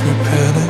repentance.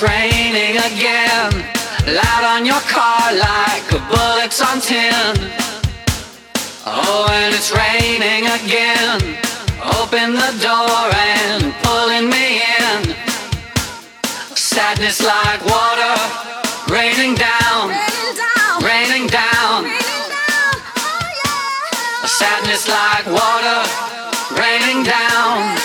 It's raining again. Loud on your car like bullets on tin. Oh, and it's raining again. Open the door and pulling me in. Sadness like water raining down, raining down. Oh, Sadness like water raining down,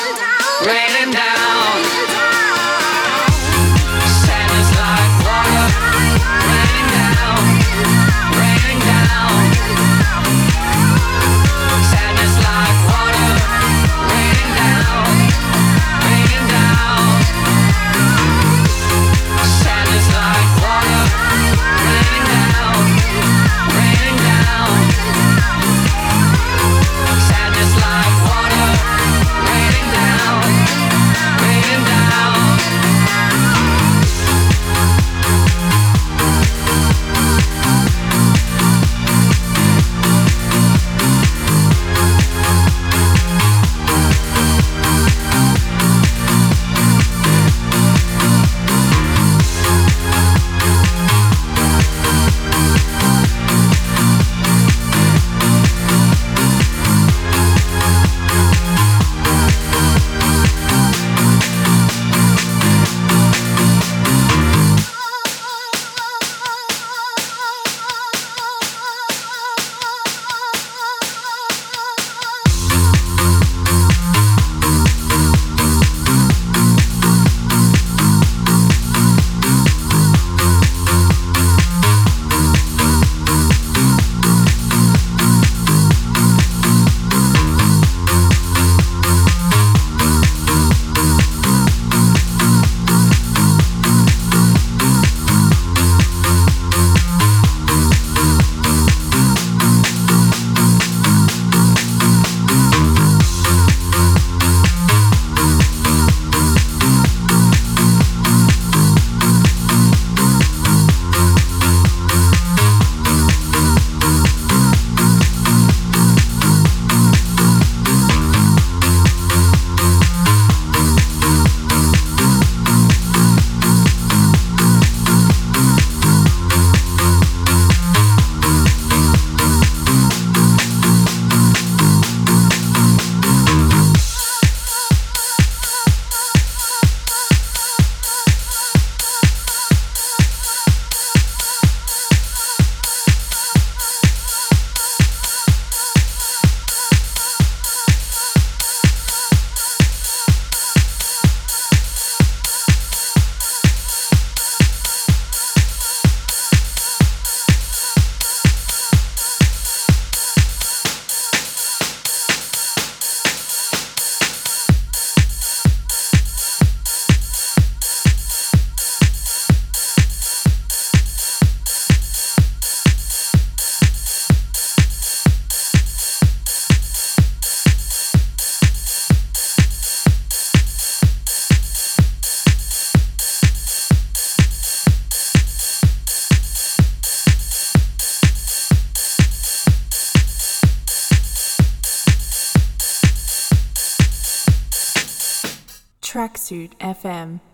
Tracksuit FM.